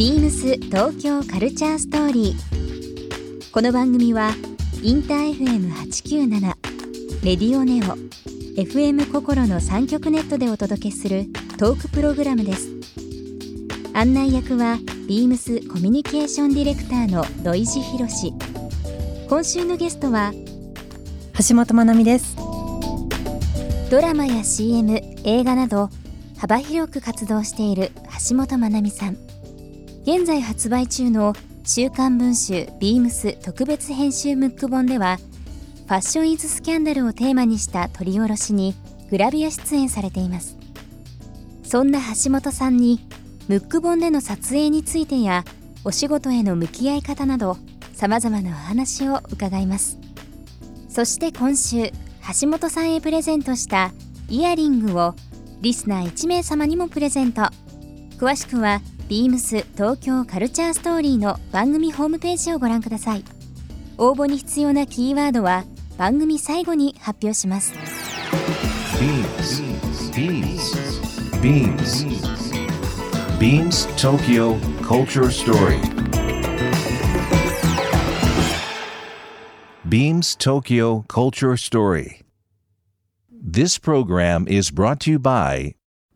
ビームス東京カルチャーストーリー。この番組はインター FM897 レディオネオ FM 心の三極ネットでお届けするトークプログラムです。案内役はビームスコミュニケーションディレクターの土井博志。今週のゲストは橋本まなみですドラマや CM、映画など幅広く活動している橋本まなみさん現在発売中の「週刊文春ビームス特別編集ムック本」ではファッション・イズ・スキャンダルをテーマにした取り下ろしにグラビア出演されています。そんな橋本さんにムック本での撮影についてやお仕事への向き合い方などさまざまなお話を伺います。そして今週橋本さんへプレゼントしたイヤリングをリスナー1名様にもプレゼント。詳しくはビームス東京カルチャーストーリーの番組ホームページをご覧ください応募に必要なキーワードは番組最後に発表します BeamsBeamsBeamsTokyo Culture Story Beams Tokyo Culture Story This program is brought to you by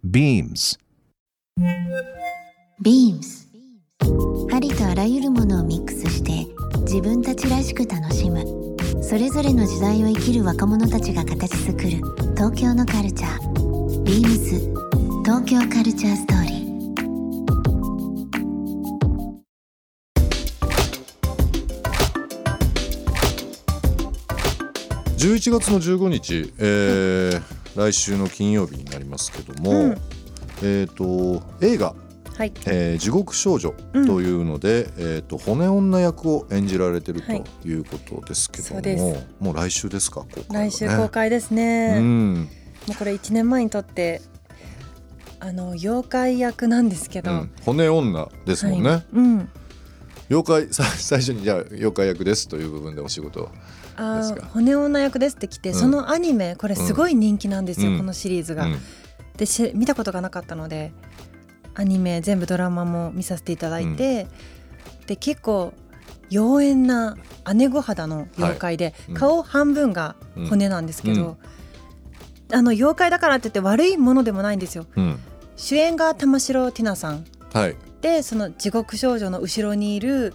Beams ビームスありとあらゆるものをミックスして自分たちらしく楽しむ。それぞれの時代を生きる若者たちが形作る東京のカルチャー。ビームス東京カルチャーストーリー。11月の15日、えー来週の金曜日になりますけども、うん。えっ、と映画はい。えー地獄少女というので、えー、と骨女役を演じられてるとはい。いうことですけども、そうです。もう来週ですか公開はね。来週公開ですね。うん。もうこれ1年前にとってあの妖怪役なんですけど、うん。骨女ですもんね、はい。うん。妖怪さ 最初にじゃあ妖怪役ですという部分でお仕事あですか？ー骨女役ですって来て、うん。そのアニメこれすごい人気なんですよ、うん。このシリーズが。うん。でし見たことがなかったのでアニメ全部ドラマも見させていただいて、で結構妖艶な姉御肌の妖怪で、うん。顔半分が骨なんですけど、あの妖怪だからって言って悪いものでもないんですよ。うん。主演が玉城ティナさん。はい。でその地獄少女の後ろにいる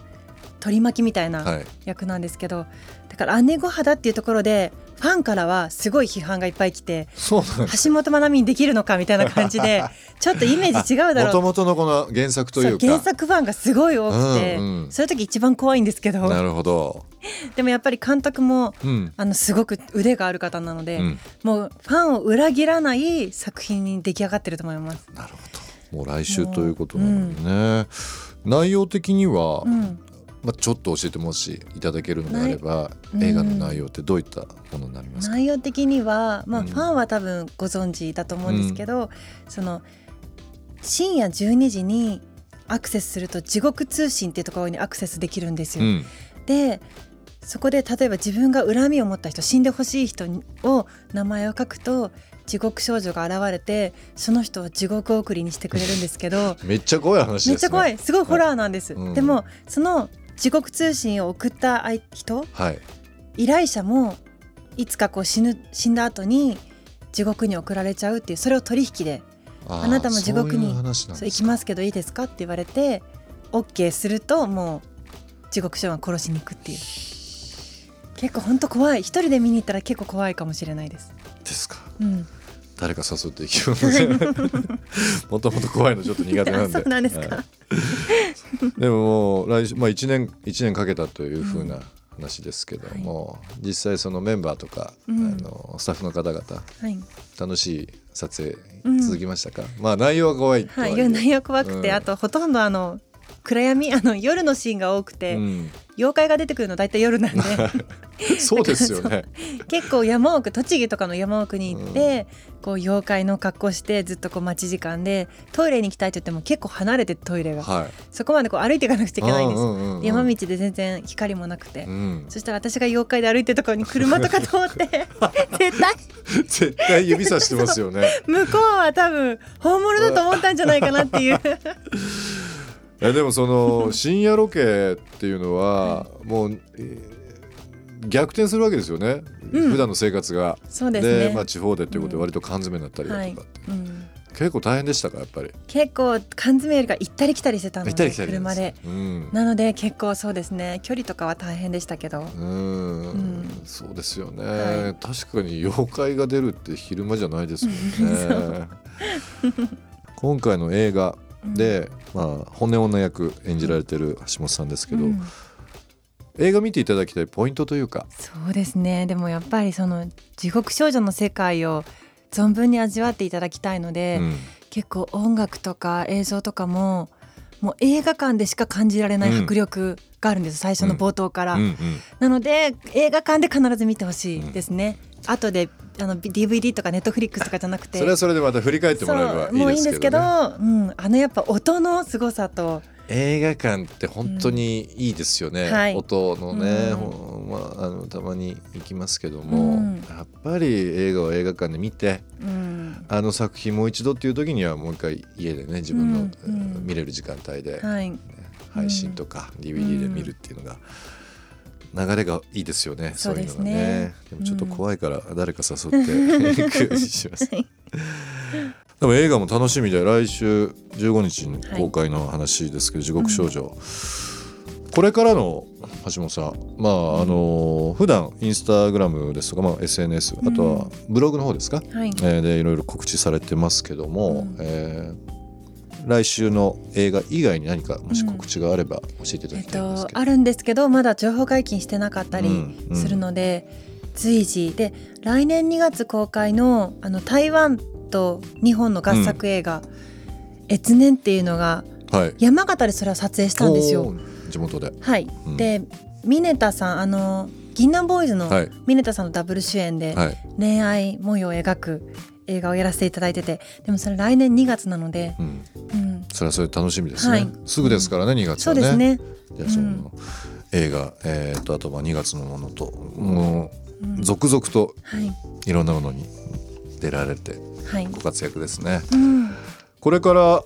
取り巻きみたいなはい。役なんですけど、だから姉御肌っていうところでファンからはすごい批判がいっぱい来てそうなんです。橋本まなみにできるのかみたいな感じで ちょっとイメージ違うだろう。もともとのこの原作というか。原作ファンがすごい多くて、うんうん。そういう時一番怖いんですけど。なるほど、でもやっぱり監督もうん。あのすごく腕がある方なので、うん、もうファンを裏切らない作品に出来上がってると思います。なるほど。もう来週ということなのでね、内容的には、うんまあ、ちょっと教えてもしいただけるのであれば、うん映画の内容ってどういったものになりますか、内容的には、まあ、うん。ファンは多分ご存知だと思うんですけど、その深夜12時にアクセスすると地獄通信っていうところにアクセスできるんですよ。うん。でそこで例えば自分が恨みを持った人死んでほしい人を名前を書くと地獄少女が現れてその人を地獄送りにしてくれるんですけど。めっちゃ怖い話ですね。めっちゃ怖い。すごいホラーなんです、はいうん。でもその地獄通信を送った相人？はい。依頼者もいつかこう死ぬ死んだ後に地獄に送られちゃうっていうそれを取引でああなたも地獄にそう行きますけどいいですかって言われて OK するともう地獄少女が殺しに行くっていう。結構本当怖い。一人で見に行ったら結構怖いかもしれないです。ですか。うん、誰か誘っていきますねもともと怖いのちょっと苦手なんで。なんですか。はい。でももう来週、まあ、1年一年かけたというふうな話ですけども、実際そのメンバーとか、うん。あのスタッフの方々はい、楽しい撮影うん続きましたか、まあ内容は怖いとはい、内容怖くて、うん。あとほとんどあの暗闇 あの夜のシーンが多くて、うん。妖怪が出てくるの大体夜なんで。そうですよね。結構山奥栃木とかの山奥に行って、こう妖怪の格好してずっとこう待ち時間でトイレに行きたいと言っても結構離れてトイレが、はい。そこまでこう歩いていかなくちゃいけないんです、うんうんうんうん。山道で全然光もなくて、うん、そしたら私が妖怪で歩いてるところに車とか通って。絶対。絶対指さしてますよね。向こうは多分本物だと思ったんじゃないかなっていうえでもその 深夜ロケっていうのはもう、えー逆転するわけですよね、うん。普段の生活が。そうですね。まあ、地方でっていうことで割と缶詰になったりだとかって、うん、結構大変でしたかやっぱり？結構缶詰よりか行ったり来たりしてたので車で。うん。なので結構そうですね。距離とかは大変でしたけど。うん。ん。そうですよね、は確かに妖怪が出るって昼間じゃないですもんね。今回の映画で、まあ、本音女役演じられてる橋本さんですけど、うん。映画見ていただきたいポイントというか、そうですね。でもやっぱりその地獄少女の世界を存分に味わっていただきたいので、うん。結構音楽とか映像とかももう映画館でしか感じられない迫力があるんです、最初の冒頭から、うん。うん。なので映画館で必ず見てほしいですね、後であの DVD とかネットフリックスとかじゃなくて。それはそれでまた振り返ってもらえればいいですけど,、ね、いいんですけど、うん、あのやっぱ音の凄さと。映画館って本当にいいですよね、うん。はい。音のね、うん。まあ、あのたまに行きますけども、うん。やっぱり映画は映画館で見てうん。あの作品もう一度っていう時にはもう一回家でね自分の、見れる時間帯で、はい。配信とか DVD で見るっていうのが、流れがいいですよねそういうのがね。でもちょっと怖いから誰か誘って行くようにします。でも映画も楽しみで来週15日に公開の話ですけど「地獄少女」これからの橋本さんまああの普段インスタグラムですとか、まあ、SNS あとはブログの方ですか、はい。えーでいろいろ告知されてますけども、うん。えー来週の映画以外に何かもし告知があれば教えていただえっきたいんですけど、とあるんですけどまだ情報解禁してなかったりうんうん。するので、随時。で来年2月公開のあの台湾と日本の合作映画「越年」っていうのがはい。山形でそれは撮影したんですよ。地元で。はい、うん。でミネタさんあの銀杏ボーイズのはい。ミネタさんのダブル主演ではい。恋愛模様を描く映画をやらせていただいててでもそれ来年2月なので、うん、うん、それはそれで楽しみですね、はい。すぐですからね2月そはね。うですね。じゃあその、映画、えー、とあとまあ2月のものともうん。う続々とはい。いろんなものに出られてはい、ご活躍ですね。うん。これから、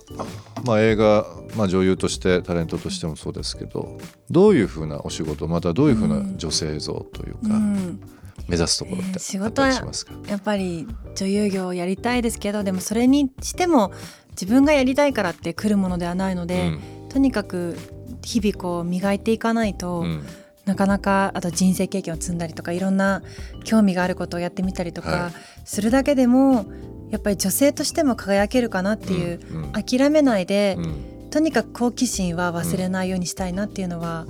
まあ、映画、まあ、女優としてタレントとしてもそうですけどどういうふうなお仕事またどういうふうな女性像というか、うん。目指すところってえー仕事はりしますか、やっぱり女優業をやりたいですけどでもそれにしても自分がやりたいからって来るものではないので、とにかく日々こう磨いていかないと、うん。うんなかなかあと人生経験を積んだりとかいろんな興味があることをやってみたりとはかするだけでも、やっぱり女性としても輝けるかなっていう、うんうん。諦めないで、うん。とにかく好奇心は忘れないようにしたいなっていうのは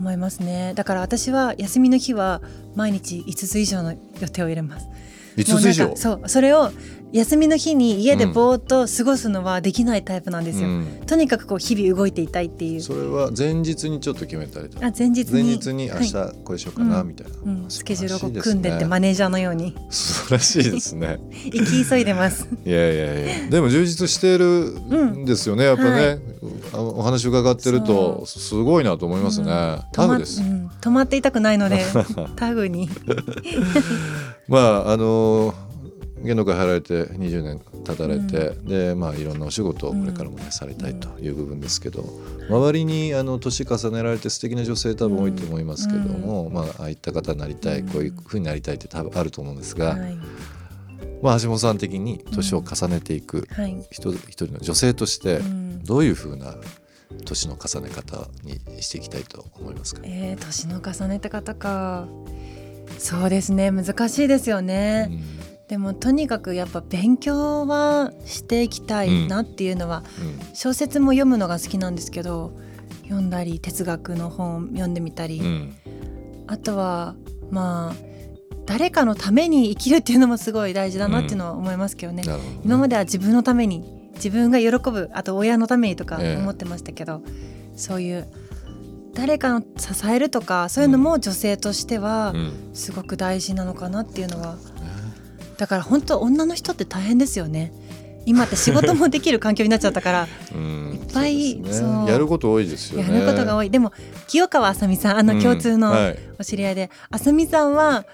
思いますね。だから私は休みの日は毎日5つ以上の予定を入れます。5つ以上？そう。それを休みの日に家でぼーっと過ごすのはできないタイプなんですよ、うん。とにかくこう日々動いていたいっていう。それは前日にちょっと決めたりと。かあ前日に？前日に明はい。日これしようかなうんみたいな、うん、スケジュールを組んでってマネージャーのように。素晴らしいですね。行き急いでます。いやいやいや。でも充実しているんですよね、やっぱね、はい。お話伺ってるとすごいなと思いますね、タフです、止ま,、うん、止まっていたくないので タグに。まああの芸能界入られて20年経たれて、でまあいろんなお仕事をこれからもね、されたいという部分ですけど、周りにあの年重ねられて素敵な女性多分多いと思いますけども、まあああいった方になりたい、こういうふうになりたいって多分あると思うんですが、はい。まあ橋本さん的に年を重ねていくはい。一人の女性としてうん。どういうふうな年の重ね方にしていきたいと思いますか、えー、年の重ねた方か。そうですね難しいですよね、でもとにかくやっぱ勉強はしていきたいなっていうのは、小説も読むのが好きなんですけど読んだり哲学の本読んでみたり、うん。うんあとはまあ誰かのために生きるっていうのもすごい大事だなっていうのは思いますけどね、なるほどね。今までは自分のために自分が喜ぶあと親のためにとかええ思ってましたけど、そういう誰かの支えるとかそういうのも女性としてはうん。すごく大事なのかなっていうのは、だから本当女の人って大変ですよね。今って仕事もできる環境になっちゃったから。うんいっぱいね。やること多いですよやねることが多い。でも清川あさみさんあの共通のうんはい。お知り合いで、あさみさんは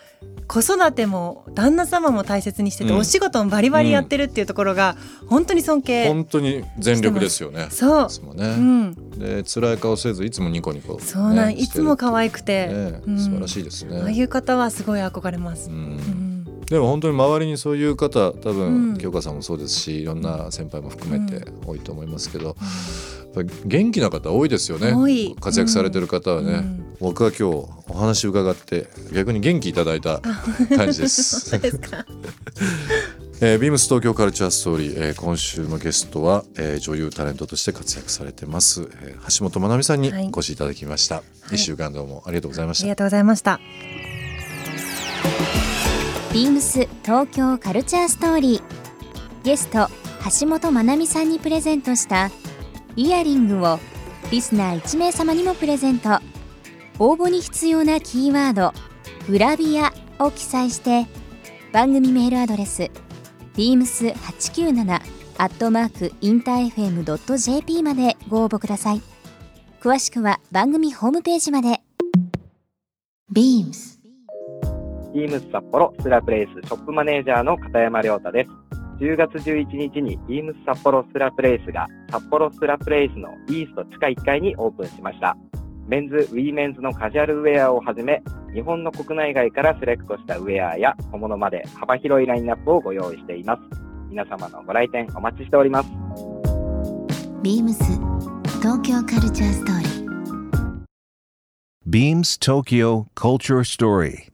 子育ても旦那様も大切にしてて、うん。お仕事もバリバリやってるっていうところが本当に尊敬、本当に全力ですよね。そう。いつもうね、ん。で辛い顔せずいつもニコニコ、ね、そうなん、いつも可愛くくて、ね。うん。素晴らしいですね、ああいう方はすごい憧れます、ううんんでも本当に周りにそういう方多分、うん。清香さんもそうですしいろんな先輩も含めて多いと思いますけど、やっぱり元気な方多いですよね。活躍されてる方はね、うん。僕は今日お話伺って逆に元気いただいた感じです。ですか。えー、ビームス東京カルチャーストーリー、えー今週のゲストは、えー女優タレントとして活躍されてます、えー橋本まなみさんにはい。お越しいただきました、一週間どうもありがとうございました、ありがとうございましたビームス東京カルチャーストーリー。ゲスト橋本まなみさんにプレゼントしたイヤリングをリスナー1名様にもプレゼント。応募に必要なキーワード「グラビア」を記載して番組メールアドレス beams897 アットマークインター FM.jp までご応募ください。詳しくは番組ホームページまで。Beams ビームス札幌スラプレイスショップマネージャーの片山亮太です。10月11日にビームス札幌スラプレイスが札幌スラプレイスのイースト地下1階にオープンしました。メンズ、ウィーメンズのカジュアルウェアをはじめ、日本の国内外からセレクトしたウェアや小物まで幅広いラインナップをご用意しています。皆様のご来店お待ちしております。beams 東京カルチャーストーリー Beams Tokyo Culture Story.